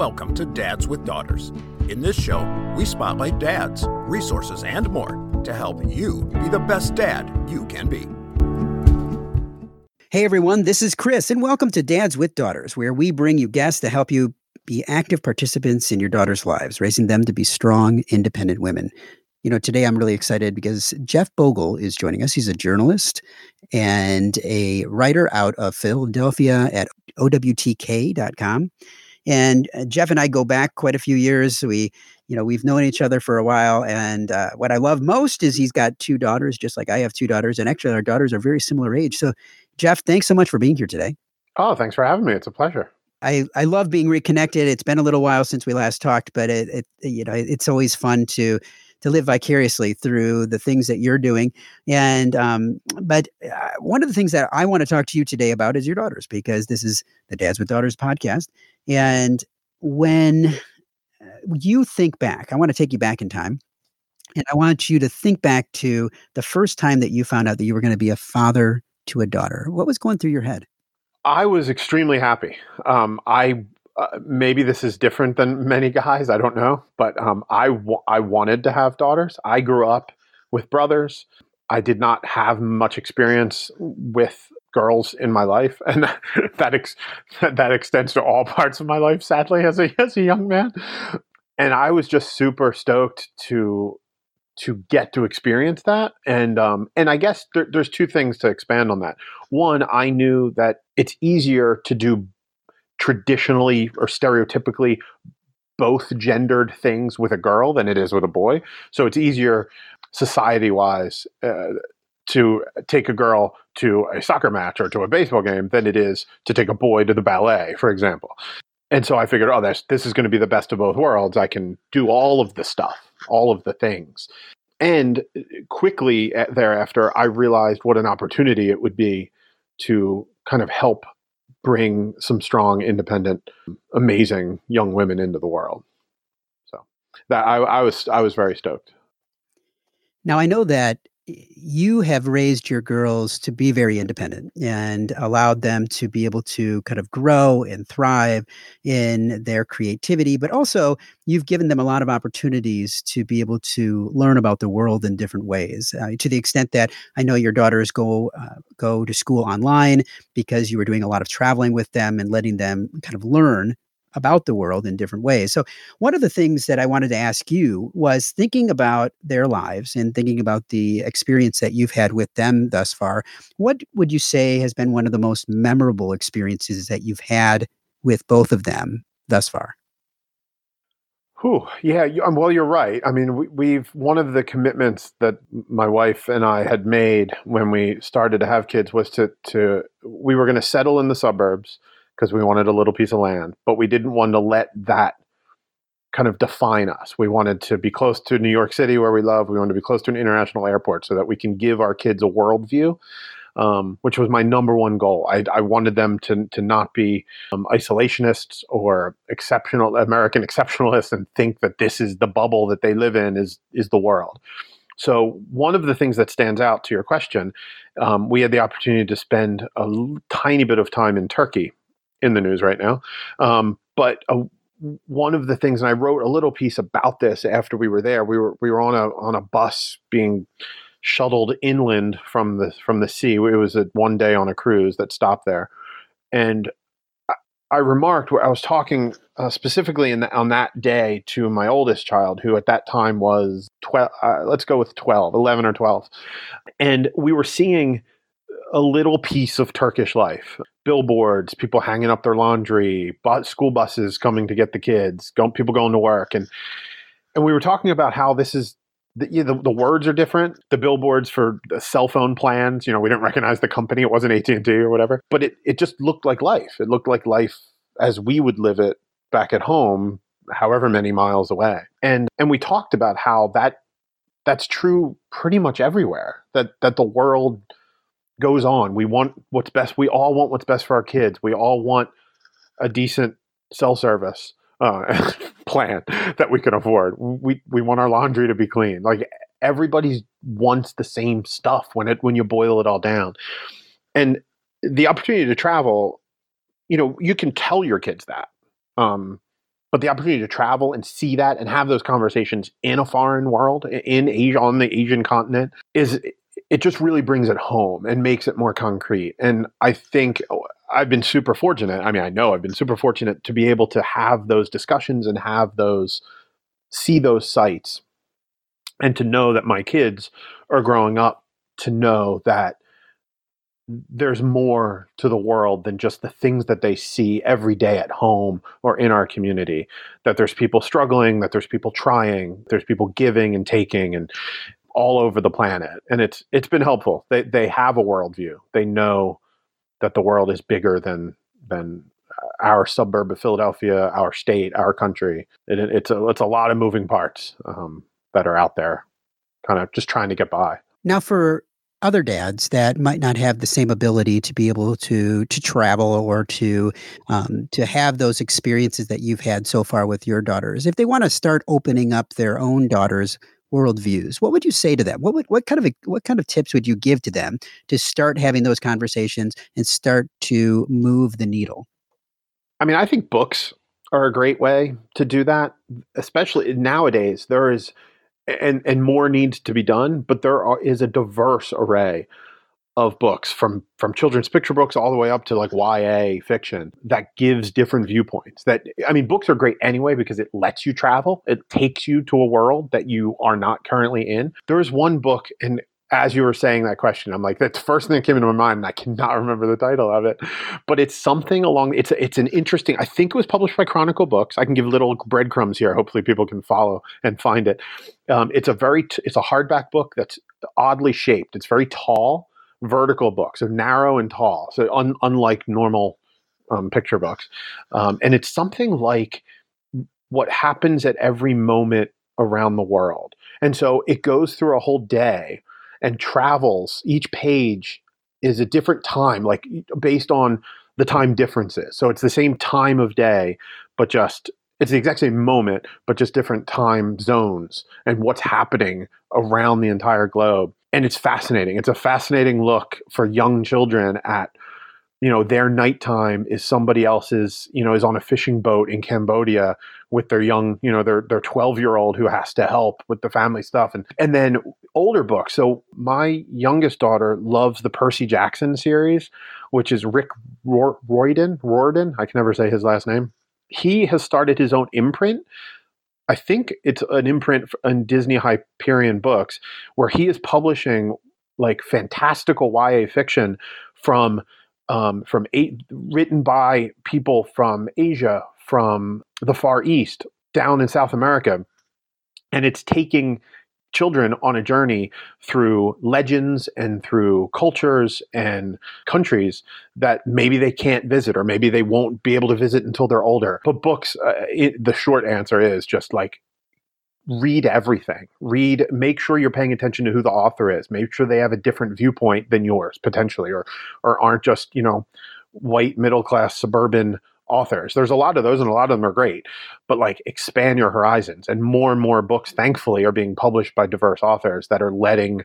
Welcome to Dads with Daughters. In this show, we spotlight dads, resources, and more to help you be the best dad you can be. Hey everyone, this is Chris, and welcome to Dads with Daughters, where we bring you guests to help you be active participants in your daughters' lives, raising them to be strong, independent women. You know, today I'm really excited because Jeff Bogle is joining us. He's a journalist and a writer out of Philadelphia at OWTK.com. And uh, Jeff and I go back quite a few years. We, you know, we've known each other for a while. And uh, what I love most is he's got two daughters, just like I have two daughters. And actually, our daughters are very similar age. So, Jeff, thanks so much for being here today. Oh, thanks for having me. It's a pleasure. I, I love being reconnected. It's been a little while since we last talked, but it, it you know it's always fun to to live vicariously through the things that you're doing. And um, but uh, one of the things that I want to talk to you today about is your daughters, because this is the Dads with Daughters podcast. And when uh, you think back, I want to take you back in time. And I want you to think back to the first time that you found out that you were going to be a father to a daughter. What was going through your head? I was extremely happy. Um, I uh, maybe this is different than many guys. I don't know, but um, I w- I wanted to have daughters. I grew up with brothers. I did not have much experience with girls in my life, and that ex- that extends to all parts of my life. Sadly, as a as a young man, and I was just super stoked to to get to experience that and um, and i guess there, there's two things to expand on that one i knew that it's easier to do traditionally or stereotypically both gendered things with a girl than it is with a boy. So it's easier society wise uh, to take a girl to a soccer match or to a baseball game than it is to take a boy to the ballet for example. And so i figured oh this, this is going to be the best of both worlds. I can do all of the stuff all of the things. And uh, quickly thereafter, I realized what an opportunity it would be to kind of help bring some strong, independent, amazing young women into the world. So that I, I was I was very stoked. Now I know that you have raised your girls to be very independent and allowed them to be able to kind of grow and thrive in their creativity, but also you've given them a lot of opportunities to be able to learn about the world in different ways. Uh, to the extent that I know your daughters go uh, go to school online because you were doing a lot of traveling with them and letting them kind of learn about the world in different ways. So, one of the things that I wanted to ask you was thinking about their lives and thinking about the experience that you've had with them thus far. What would you say has been one of the most memorable experiences that you've had with both of them thus far? Whew, yeah, you, um, well, you're right. I mean, we, have one of the commitments that my wife and I had made when we started to have kids was to to we were going to settle in the suburbs because we wanted a little piece of land, but we didn't want to let that kind of define us. We wanted to be close to New York City, where we love. We wanted to be close to an international airport so that we can give our kids a worldview, um, which was my number one goal. I, I wanted them to, to not be um, isolationists or exceptional American exceptionalists and think that this is the bubble that they live in is is the world. So one of the things that stands out to your question, um, we had the opportunity to spend a tiny bit of time in Turkey in the news right now. Um, but uh, one of the things, and I wrote a little piece about this after we were there. We were we were on a on a bus being shuttled inland from the from the sea. It was a one day on a cruise that stopped there, and I, I remarked where I was talking uh, specifically the, on that day to my oldest child, who at that time was twelve. Uh, let's go with 12, 11 or twelve, and we were seeing a little piece of Turkish life. Billboards, people hanging up their laundry, school buses coming to get the kids, people going to work, and and we were talking about how this is the, the, the words are different. The billboards for the cell phone plans, you know, we didn't recognize the company; it wasn't AT and T or whatever, but it it just looked like life. It looked like life as we would live it back at home, however many miles away. And and we talked about how that that's true pretty much everywhere. That that the world goes on. We want what's best. We all want what's best for our kids. We all want a decent cell service uh, plan that we can afford. We we want our laundry to be clean. Like everybody wants the same stuff when it when you boil it all down. And the opportunity to travel, you know, you can tell your kids that. Um, but the opportunity to travel and see that and have those conversations in a foreign world in asia on the asian continent is it just really brings it home and makes it more concrete and i think oh, i've been super fortunate i mean i know i've been super fortunate to be able to have those discussions and have those see those sites and to know that my kids are growing up to know that there's more to the world than just the things that they see every day at home or in our community. That there's people struggling, that there's people trying, there's people giving and taking and all over the planet. And it's it's been helpful. They they have a worldview. They know that the world is bigger than than our suburb of Philadelphia, our state, our country. It, it's a it's a lot of moving parts um, that are out there, kind of just trying to get by. Now, for other dads that might not have the same ability to be able to to travel or to um, to have those experiences that you've had so far with your daughters, if they want to start opening up their own daughters' worldviews, what would you say to them? What would what kind of what kind of tips would you give to them to start having those conversations and start to move the needle? I mean, I think books are a great way to do that, especially nowadays. There is and and more needs to be done, but there are, is a diverse array of books from from children's picture books all the way up to like YA fiction that gives different viewpoints. That I mean, books are great anyway because it lets you travel. It takes you to a world that you are not currently in. There is one book, and as you were saying that question, I'm like, that's the first thing that came into my mind, and I cannot remember the title of it. But it's something along. It's it's an interesting. I think it was published by Chronicle Books. I can give little breadcrumbs here. Hopefully, people can follow and find it. Um, it's a very t- it's a hardback book that's oddly shaped. It's very tall, vertical book, so narrow and tall. So un, unlike normal um, picture books, um, and it's something like what happens at every moment around the world. And so it goes through a whole day and travels. Each page is a different time, like based on the time differences. So it's the same time of day, but just it's the exact same moment, but just different time zones and what's happening around the entire globe. And it's fascinating. It's a fascinating look for young children at you know their nighttime is somebody else's you know is on a fishing boat in cambodia with their young you know their their 12 year old who has to help with the family stuff and and then older books so my youngest daughter loves the percy jackson series which is rick riordan riordan i can never say his last name he has started his own imprint I think it's an imprint in Disney Hyperion Books where he is publishing like fantastical YA fiction from um, from eight, written by people from Asia, from the Far East, down in South America, and it's taking children on a journey through legends and through cultures and countries that maybe they can't visit or maybe they won't be able to visit until they're older. But books, uh, it, the short answer is just like read everything. Read, make sure you're paying attention to who the author is. Make sure they have a different viewpoint than yours potentially, or or aren't just you know white middle class suburban authors. There's a lot of those, and a lot of them are great. But like, expand your horizons, and more and more books, thankfully, are being published by diverse authors that are letting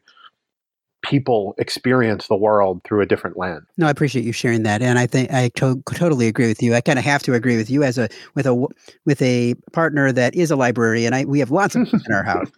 people experience the world through a different lens. No, I appreciate you sharing that, and I think I to- totally agree with you. I kind of have to agree with you as a with a with a partner that is a librarian. I we have lots of books in our house.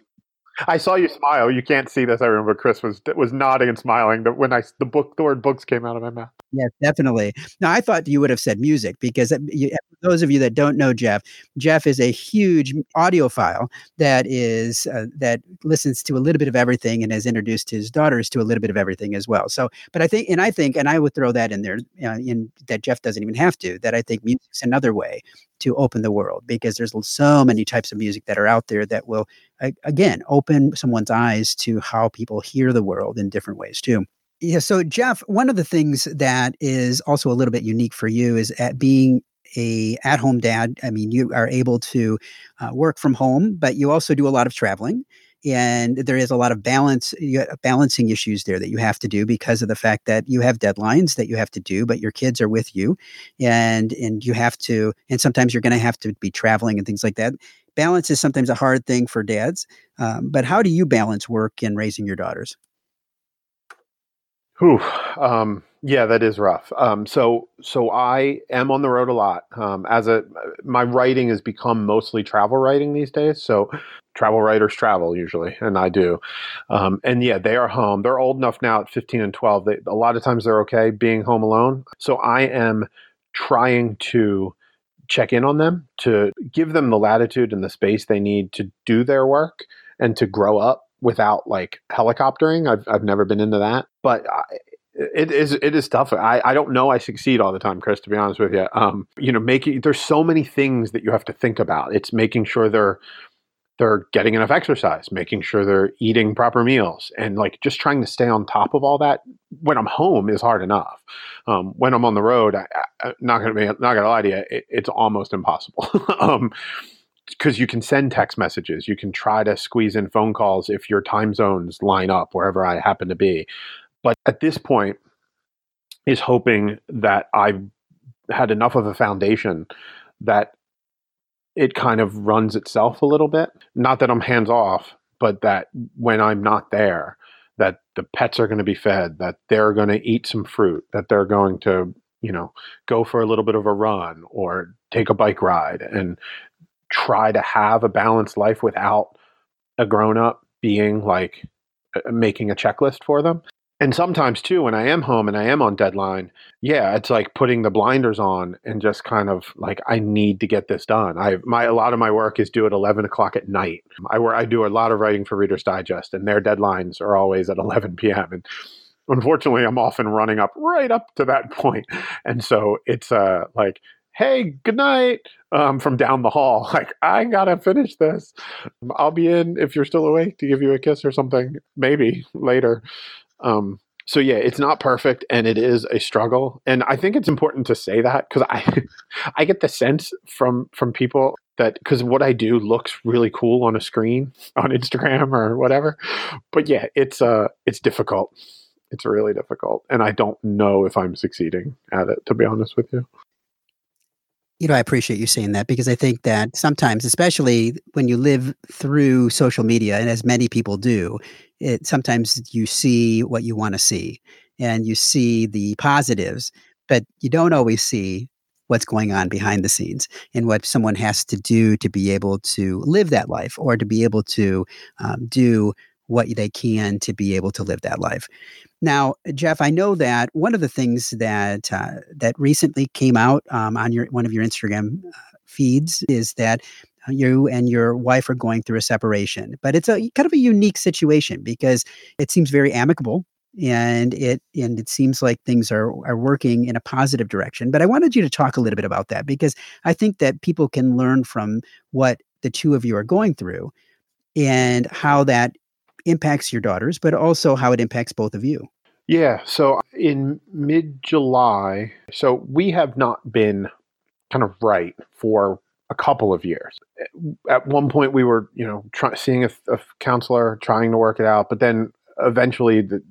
I saw you smile. You can't see this. I remember Chris was was nodding and smiling when I the book the word books came out of my mouth. Yes, definitely. Now I thought you would have said music because you, those of you that don't know Jeff, Jeff is a huge audiophile that is uh, that listens to a little bit of everything and has introduced his daughters to a little bit of everything as well. So, but I think, and I think, and I would throw that in there, uh, in that Jeff doesn't even have to. That I think music's another way to open the world because there's so many types of music that are out there that will again open someone's eyes to how people hear the world in different ways too. Yeah. So, Jeff, one of the things that is also a little bit unique for you is at being a at-home dad. I mean, you are able to uh, work from home, but you also do a lot of traveling, and there is a lot of balance balancing issues there that you have to do because of the fact that you have deadlines that you have to do, but your kids are with you, and and you have to, and sometimes you're going to have to be traveling and things like that. Balance is sometimes a hard thing for dads, um, but how do you balance work and raising your daughters? Whew, um, Yeah, that is rough. Um, so, so I am on the road a lot. Um, as a, my writing has become mostly travel writing these days. So, travel writers travel usually, and I do. Um, and yeah, they are home. They're old enough now at 15 and 12. They, a lot of times they're okay being home alone. So I am trying to check in on them to give them the latitude and the space they need to do their work and to grow up without like helicoptering. I've, I've never been into that, but I, it is it is tough. I, I don't know I succeed all the time, Chris. To be honest with you, um, you know, making there's so many things that you have to think about. It's making sure they're they're getting enough exercise, making sure they're eating proper meals, and like just trying to stay on top of all that. When I'm home is hard enough. Um, when I'm on the road, I, I, not gonna be not gonna lie to you, it, it's almost impossible. um, because you can send text messages, you can try to squeeze in phone calls if your time zones line up wherever I happen to be. But at this point, is hoping that I've had enough of a foundation that it kind of runs itself a little bit. Not that I'm hands off, but that when I'm not there, that the pets are going to be fed, that they're going to eat some fruit, that they're going to, you know, go for a little bit of a run or take a bike ride and try to have a balanced life without a grown up being like making a checklist for them. And sometimes too, when I am home and I am on deadline, yeah, it's like putting the blinders on and just kind of like I need to get this done. I my a lot of my work is due at eleven o'clock at night. I work I do a lot of writing for Reader's Digest, and their deadlines are always at eleven p.m. and unfortunately, I'm often running up right up to that point, and so it's uh like hey, good night, um, from down the hall. Like, I gotta finish this. I'll be in if you're still awake to give you a kiss or something, maybe later. Um, so yeah, it's not perfect and it is a struggle. And I think it's important to say that because I I get the sense from from people that because what I do looks really cool on a screen on Instagram or whatever. But yeah, it's uh it's difficult. It's really difficult. And I don't know if I'm succeeding at it, to be honest with you. You know, I appreciate you saying that because I think that sometimes, especially when you live through social media, and as many people do, it sometimes you see what you want to see and you see the positives, but you don't always see what's going on behind the scenes and what someone has to do to be able to live that life or to be able to um, do what they can to be able to live that life. Now, Jeff, I know that one of the things that uh, that recently came out um, on your one of your Instagram uh, feeds is that uh, you and your wife are going through a separation, but it's a kind of a unique situation because it seems very amicable and it and it seems like things are are working in a positive direction. But I wanted you to talk a little bit about that because I think that people can learn from what the two of you are going through and how that impacts your daughters, but also how it impacts both of you. Yeah. So in mid July, so we have not been kind of right for a couple of years. At one point, we were, you know, try, seeing a, a, counselor, trying to work it out, but then eventually, the,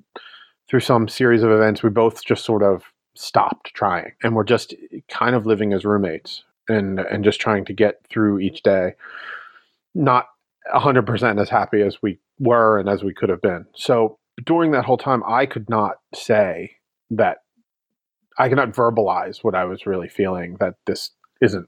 through some series of events, we both just sort of stopped trying, and we're just kind of living as roommates and and just trying to get through each day. Not 100% as happy as we were and as we could have been. So during that whole time, I could not say that I could not verbalize what I was really feeling that this isn't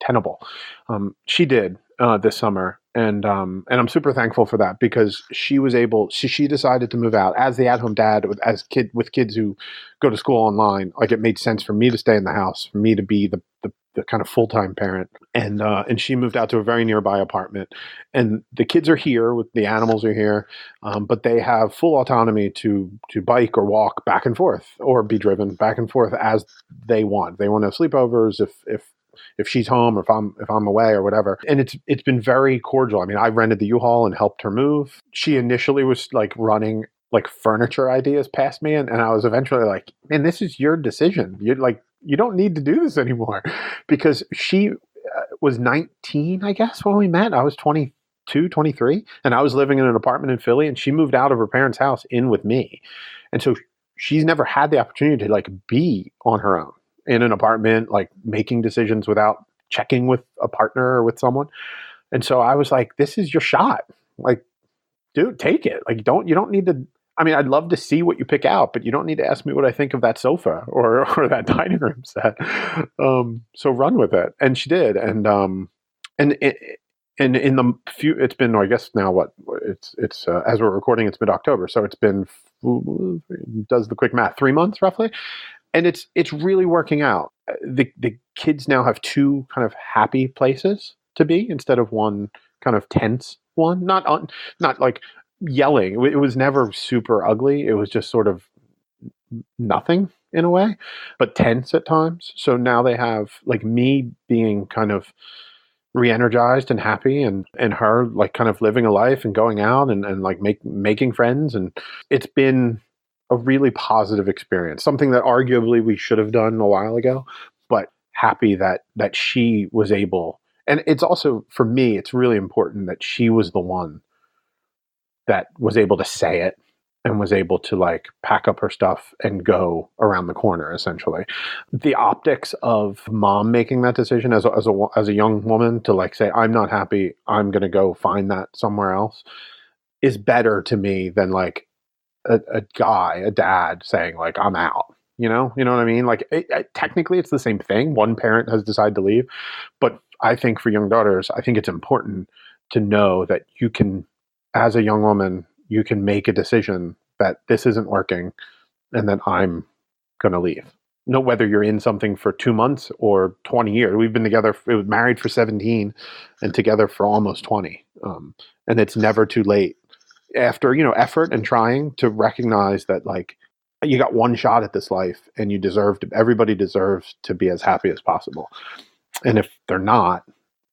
tenable. Um, she did uh, this summer, and um, and I'm super thankful for that because she was able. She she decided to move out as the at home dad with as kid with kids who go to school online. Like it made sense for me to stay in the house, for me to be the the the kind of full time parent, and uh, and she moved out to a very nearby apartment, and the kids are here, with the animals are here, um, but they have full autonomy to to bike or walk back and forth or be driven back and forth as they want. They want to have sleepovers if if if she's home or if I'm if I'm away or whatever. And it's it's been very cordial. I mean, I rented the U-Haul and helped her move. She initially was like running like furniture ideas past me and, and I was eventually like, man, this is your decision. You're like you don't need to do this anymore because she uh, was 19 i guess when we met i was 22 23 and i was living in an apartment in philly and she moved out of her parents house in with me and so she's never had the opportunity to like be on her own in an apartment like making decisions without checking with a partner or with someone. And so i was like this is your shot. Like dude take it. Like don't you don't need to I mean, I'd love to see what you pick out, but you don't need to ask me what I think of that sofa or or that dining room set. Um, so run with it, and she did, and um, and it, and in the few, it's been, I guess now what it's it's uh, as we're recording, it's mid October, so it's been does the quick math, three months roughly, and it's it's really working out. Uh, the the kids now have two kind of happy places to be instead of one kind of tense one. Not on, not like yelling. It was never super ugly. It was just sort of nothing in a way, but tense at times. So now they have like me being kind of re-energized and happy and and her like kind of living a life and going out and, and like make making friends and it's been a really positive experience something that arguably we should have done a while ago but happy that that she was able. And it's also for me it's really important that she was the one that was able to say it and was able to like pack up her stuff and go around the corner essentially. The optics of mom making that decision as a, as a, as a young woman to like say i'm not happy. I'm going to go find that somewhere else is better to me than like a, a, guy a dad saying like i'm out you know you know what i mean like it, it, technically it's the same thing one parent has decided to leave but i think for young daughters i think it's important to know that you can as a young woman you can make a decision that this isn't working and that I'm going to leave. No, whether you're in something for two months or 20 years. We've been together, married for 17 and together for almost 20. Um, and it's never too late after, you know, effort and trying to recognize that like you got one shot at this life and you deserve to, everybody deserves to be as happy as possible. And if they're not,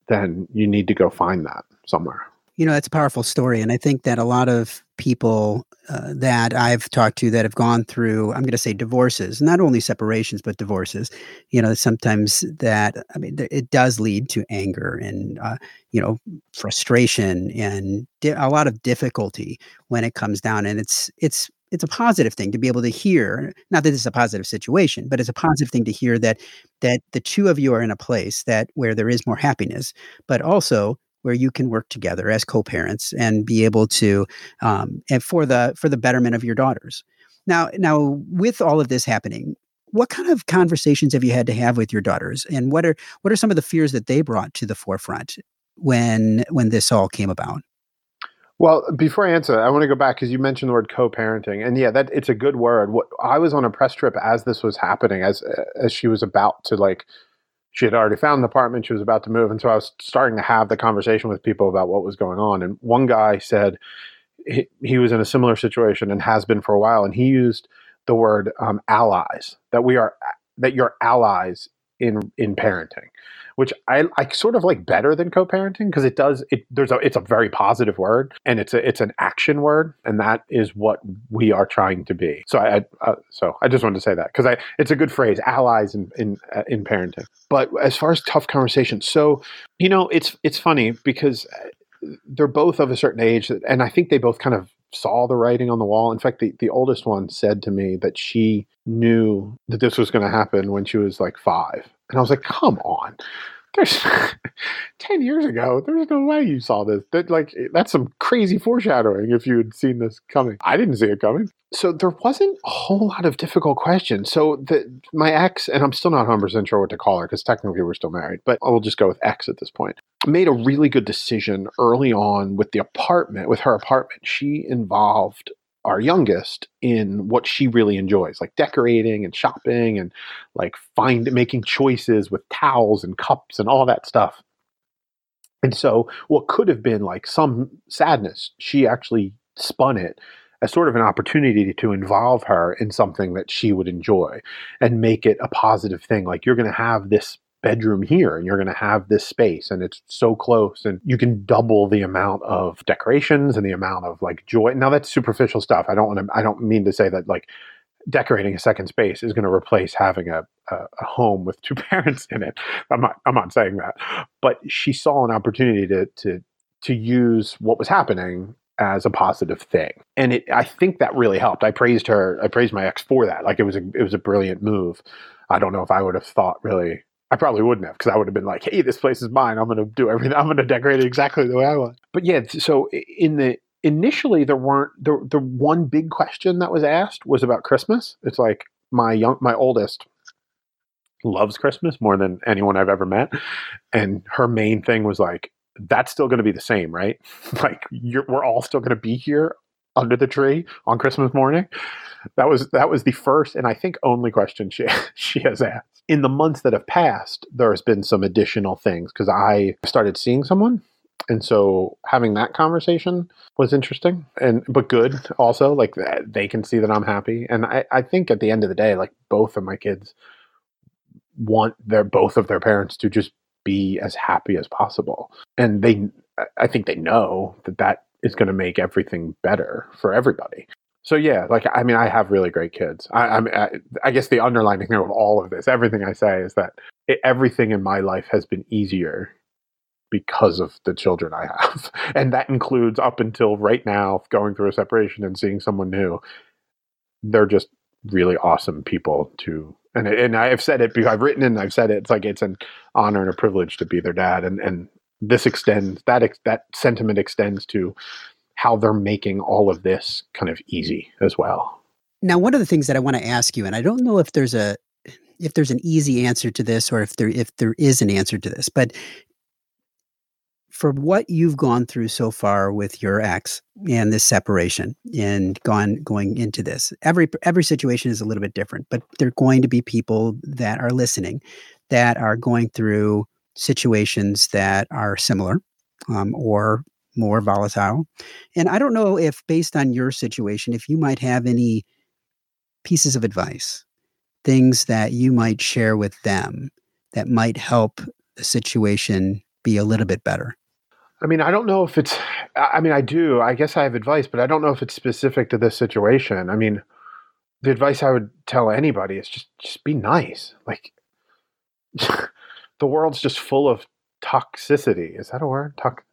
then you need to go find that somewhere. You know, that's a powerful story. And I think that a lot of people uh, that I've talked to that have gone through, I'm going to say divorces, not only separations, but divorces, you know, sometimes that, I mean, it does lead to anger and, uh, you know, frustration and di- a lot of difficulty when it comes down. And it's, it's, it's a positive thing to be able to hear not that it's a positive situation but it's a positive thing to hear that that the two of you are in a place that where there is more happiness but also where you can work together as co-parents and be able to um, and for the for the betterment of your daughters. Now now with all of this happening what kind of conversations have you had to have with your daughters? And what are what are some of the fears that they brought to the forefront when when this all came about? Well, before I answer, I want to go back because you mentioned the word co-parenting, and yeah, that it's a good word. What I was on a press trip as this was happening, as as she was about to like she had already found an apartment. She was about to move. And so I was starting to have the conversation with people about what was going on. And one guy said he, he was in a similar situation and has been for a while. And he used the word um, allies, that we are, that you're allies in, in parenting which I, I sort of like better than co-parenting because it does it there's a it's a very positive word and it's a it's an action word and that is what we are trying to be. So I, uh, so I just wanted to say that because I it's a good phrase allies in in uh, in parenting. But as far as tough conversations, so you know it's it's funny because uh, they're both of a certain age and I think they both kind of saw the writing on the wall. In fact, the, the oldest one said to me that she knew that this was going to happen when she was like five. And I was like, come on. There's 10 years ago, there's no way you saw this. That like eh, that's some crazy foreshadowing if you had seen this coming. I didn't see it coming. So there wasn't a whole lot of difficult questions. So the my ex, and I'm still not 100% sure what to call her because technically we're still married, but I will just go with ex at this point. Made a really good decision early on with the apartment, with her apartment. She involved our youngest in what she really enjoys, like decorating and shopping and like find making choices with towels and cups and all that stuff. And so what could have been like some sadness, she actually spun it as sort of an opportunity to involve her in something that she would enjoy and make it a positive thing. Like you're going to have this bedroom here and you're going to have this space and it's so close and you can double the amount of decorations and the amount of like joy. Now that's superficial stuff. I don't want to i don't mean to say that like decorating a second space is going to replace having a, a, a, home with two parents in it. I'm not i'm not saying that. But she saw an opportunity to to to use what was happening as a positive thing. And it i think that really helped. I praised her i praised my ex for that. Like it was a it was a brilliant move. I don't know if i would have thought really I probably wouldn't have because I would have been like, "Hey, this place is mine. I'm going to do everything. I'm going to decorate it exactly the way I want." But yeah, so in the initially there weren't the the one big question that was asked was about Christmas. It's like my young my oldest loves Christmas more than anyone I've ever met, and her main thing was like that's still going to be the same, right? like we're all still going to be here under the tree on Christmas morning. That was that was the first and I think only question she she has asked. In the months that have passed, there has been some additional things because I started seeing someone. And so having that conversation was interesting and but good also like uh, they can see that i'm happy. And I, I think at the end of the day like both of my kids want their both of their parents to just be as happy as possible. And they i think they know that that is going to make everything better for everybody so yeah like i mean i have really great kids i i, mean, uh, I, guess the underlining of all of this everything i say is that it, everything in my life has been easier because of the children I have. And that includes up until right now, going through a separation and seeing someone new. They're just really awesome people to and and I've said it I've written and I've said it. It's like it's an honor and a privilege to be their dad, and and this extends that ex, that sentiment extends to how they're making all of this kind of easy as well. Now, one of the things that I want to ask you, and I don't know if there's a if there's an easy answer to this or if there if there is an answer to this, but for what you've gone through so far with your ex and this separation and gone going into this every every situation is a little bit different but there're going to be people that are listening that are going through situations that are similar um, or more volatile and i don't know if based on your situation if you might have any pieces of advice things that you might share with them that might help the situation be a little bit better I mean, I don't know if it's. I mean, I do. I guess I have advice, but I don't know if it's specific to this situation. I mean, the advice I would tell anybody is just just be nice. Like, the world's just full of toxicity. Is that a word? Tox,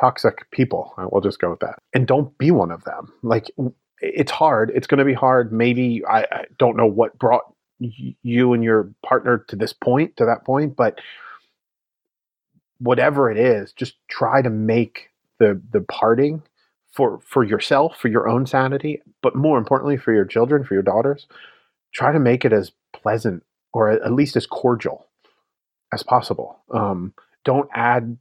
toxic people. We'll just go with that. And don't be one of them. Like, it's hard. It's going to be hard. Maybe I, I don't know what brought you and your partner to this point, to that point, but whatever it is, just try to make the the parting for for yourself, for your own sanity, but more importantly for your children, for your daughters, try to make it as pleasant or at least as cordial as possible. Um, don't add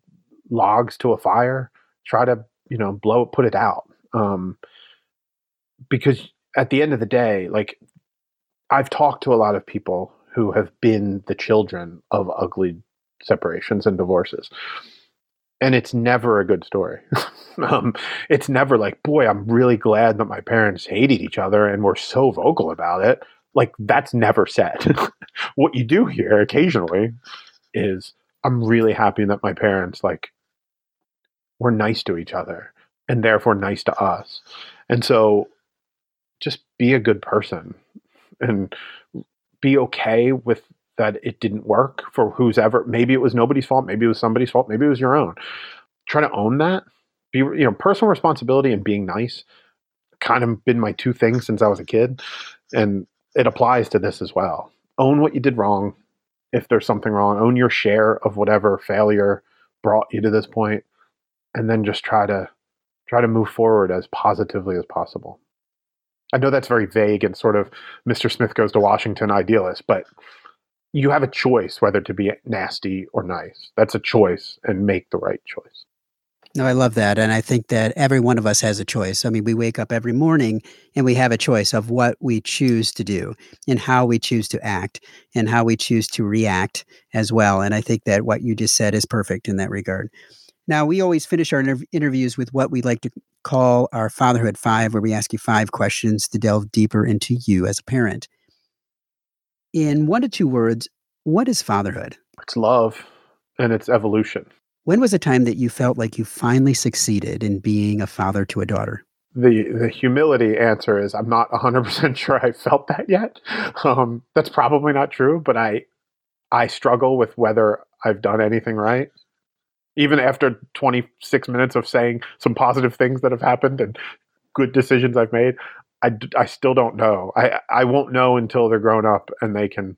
logs to a fire. Try to you know blow put it out um, because at the end of the day, like I've talked to a lot of people who have been the children of ugly separations and divorces. And it's never a good story. um, it's never like, boy, I'm really glad that my parents hated each other and were so vocal about it. Like, that's never said. what you do here occasionally is, I'm really happy that my parents, like, were nice to each other and therefore nice to us. And so just be a good person and be okay with that it didn't work for who's ever maybe it was nobody's fault maybe it was somebody's fault maybe it was your own. Try to own that. Be you know personal responsibility and being nice kind of been my two things since i was a kid and it applies to this as well. Own what you did wrong. If there's something wrong own your share of whatever failure brought you to this point and then just try to try to move forward as positively as possible i know that's very vague and sort of mr smith goes to washington idealist but you have a choice whether to be nasty or nice. That's a choice and make the right choice. No, I love that. And I think that every one of us has a choice. I mean, we wake up every morning and we have a choice of what we choose to do and how we choose to act and how we choose to react as well. And I think that what you just said is perfect in that regard. Now, we always finish our inter- interviews with what we like to call our Fatherhood Five, where we ask you five questions to delve deeper into you as a parent in one to two words, what is fatherhood? It's love and it's evolution. When was a time that you felt like you finally succeeded in being a father to a daughter? The the humility answer is I'm not 100% sure I felt that yet. Um, that's probably not true, but I I struggle with whether I've done anything right. Even after 26 minutes of saying some positive things that have happened and good decisions I've made, I, I still don't know. I I won't know until they're grown up and they can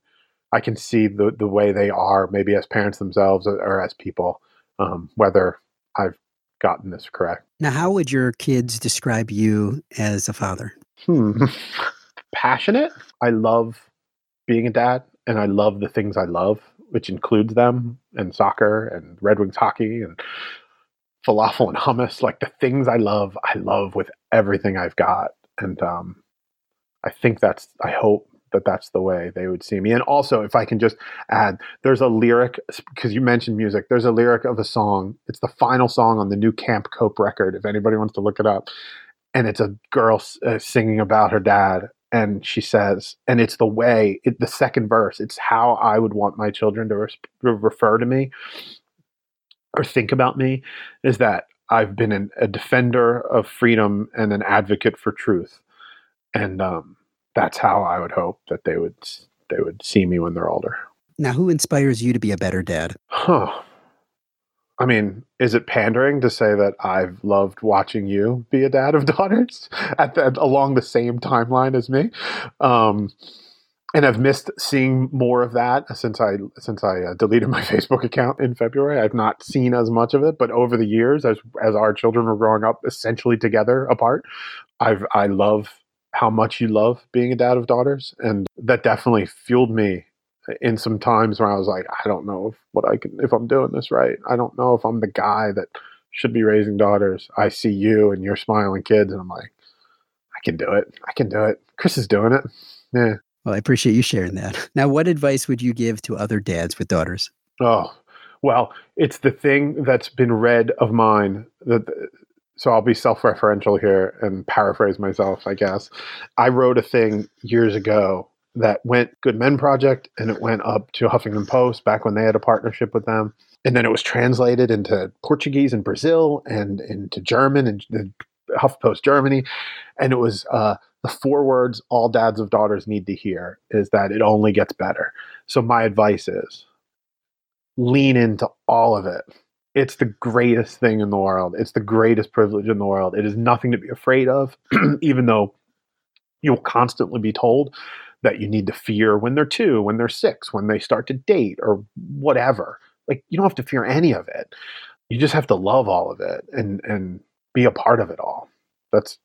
I can see the the way they are maybe as parents themselves or, as people um, whether I've gotten this correct. Now, how would your kids describe you as a father? Hmm. Passionate. I love being a dad and I love the things I love, which includes them and soccer and Red Wings hockey and falafel and hummus. Like the things I love, I love with everything I've got. And um, I think that's, I hope that that's the way they would see me. And also, if I can just add, there's a lyric because you mentioned music. There's a lyric of a song. It's the final song on the new Camp Cope record. If anybody wants to look it up, and it's a girl uh, singing about her dad, and she says, and it's the way it, the second verse. It's how I would want my children to re- refer to me or think about me. Is that I've been an, a defender of freedom and an advocate for truth, and um, that's how I would hope that they would they would see me when they're older. Now, who inspires you to be a better dad? Huh. I mean, is it pandering to say that I've loved watching you be a dad of daughters at the, along the same timeline as me? Um, and I've missed seeing more of that since I since I uh, deleted my Facebook account in February. I've not seen as much of it, but over the years, as as our children were growing up essentially together apart, I've I love how much you love being a dad of daughters, and that definitely fueled me in some times where I was like, I don't know if what I can if I'm doing this right. I don't know if I'm the guy that should be raising daughters. I see you and you're smiling kids, and I'm like, I can do it. I can do it. Chris is doing it. Yeah. Well, I appreciate you sharing that. Now, what advice would you give to other dads with daughters? Oh, well, it's the thing that's been read of mine that so I'll be self-referential here and paraphrase myself, I guess. I wrote a thing years ago that went Good Men Project and it went up to Huffington Post back when they had a partnership with them. And then it was translated into Portuguese in Brazil and into German and the HuffPost Germany. And it was uh, the four words all dads of daughters need to hear is that it only gets better. So my advice is lean into all of it it's the greatest thing in the world. It's the greatest privilege in the world. It is nothing to be afraid of, even though you'll constantly be told that you need to fear when they're two, when they're six, when they start to date, or whatever. Like you don't have to fear any of it. You just have to love all of it and and be a part of it all. That's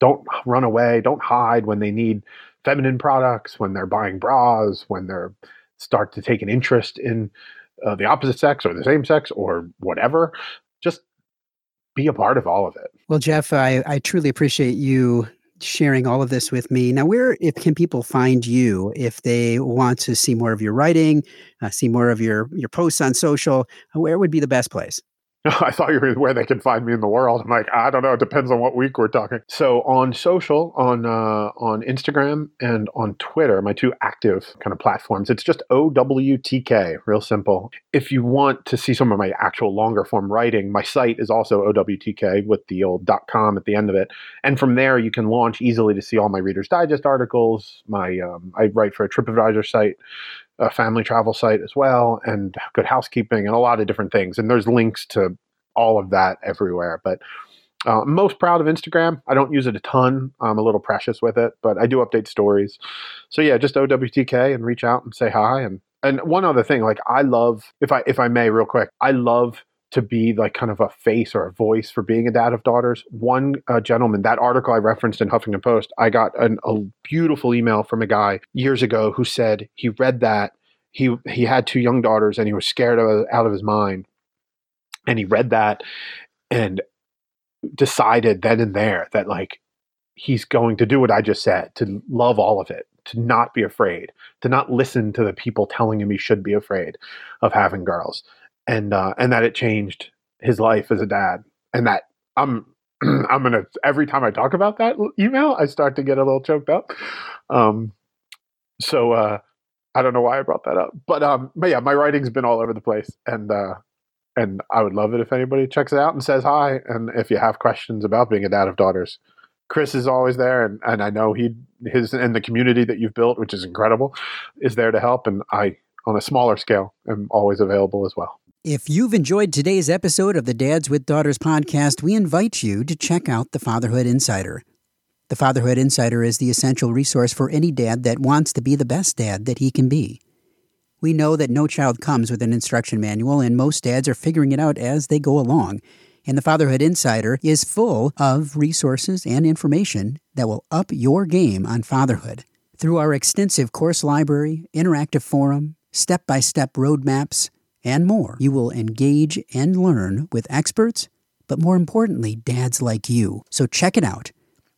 don't run away, don't hide when they need feminine products, when they're buying bras, when they're start to take an interest in uh, the opposite sex or the same sex or whatever. Just be a part of all of it. Well, Jeff, I, I truly appreciate you sharing all of this with me. Now, where if, can people find you if they want to see more of your writing, uh, see more of your your posts on social? Where would be the best place? I thought you were where they can find me in the world. I'm like, I don't know. It depends on what week we're talking. So on social, on uh, on Instagram and on Twitter, my two active kind of platforms, it's just OWTK, real simple. If you want to see some of my actual longer form writing, my site is also OWTK with the old .com at the end of it. And from there, you can launch easily to see all my Reader's Digest articles. My um, I write for a TripAdvisor site a family travel site as well, and good housekeeping, and a lot of different things. And there's links to all of that everywhere. But uh, I'm most proud of Instagram. I don't use it a ton. I'm a little precious with it, but I do update stories. So yeah, just OWTK and reach out and say hi. And and one other thing, like I love, if I if I may, real quick, I love to be like kind of a face or a voice for being a dad of daughters. One uh, gentleman, that article I referenced in Huffington Post, I got an, a beautiful email from a guy years ago who said he read that he he had two young daughters and he was scared of, out of his mind, and he read that and decided then and there that like he's going to do what I just said to love all of it, to not be afraid, to not listen to the people telling him he should be afraid of having girls and uh, and that it changed his life as a dad, and that I'm I'm gonna every time I talk about that email, I start to get a little choked up. Um, so uh, I don't know why I brought that up, but um, but yeah, my writing's been all over the place, and uh, and I would love it if anybody checks it out and says hi, and if you have questions about being a dad of daughters. Chris is always there, and, and I know he his and the community that you've built, which is incredible, is there to help. And I, on a smaller scale, am always available as well. If you've enjoyed today's episode of the Dads with Daughters podcast, we invite you to check out the Fatherhood Insider. The Fatherhood Insider is the essential resource for any dad that wants to be the best dad that he can be. We know that no child comes with an instruction manual, and most dads are figuring it out as they go along. And the Fatherhood Insider is full of resources and information that will up your game on fatherhood. Through our extensive course library, interactive forum, step by step roadmaps, and more, you will engage and learn with experts, but more importantly, dads like you. So check it out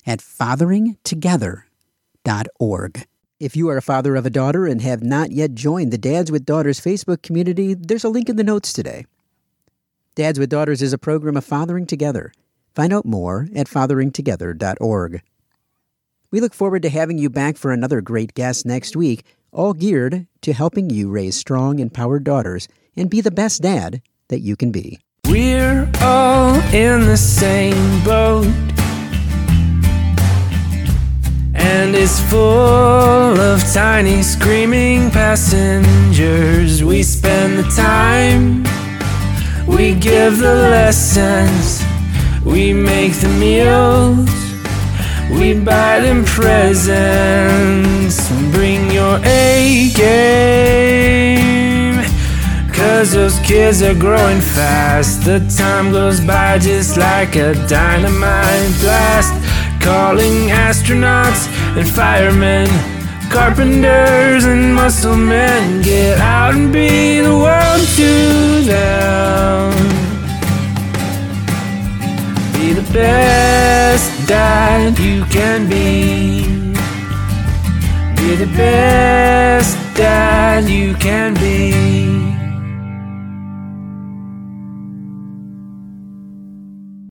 at fatheringtogether.org. If you are a father of a daughter and have not yet joined the Dads with Daughters Facebook community, there's a link in the notes today. Dads with Daughters is a program of fathering together. Find out more at fatheringtogether.org. We look forward to having you back for another great guest next week, all geared to helping you raise strong, empowered daughters and be the best dad that you can be. We're all in the same boat, and it's full of tiny screaming passengers. We spend the time we give the lessons, we make the meals, we buy them presents. Bring your A game, cause those kids are growing fast. The time goes by just like a dynamite blast. Calling astronauts and firemen carpenters and muscle men get out and be the world to them. Be the best dad you can be. Be the best dad you can be.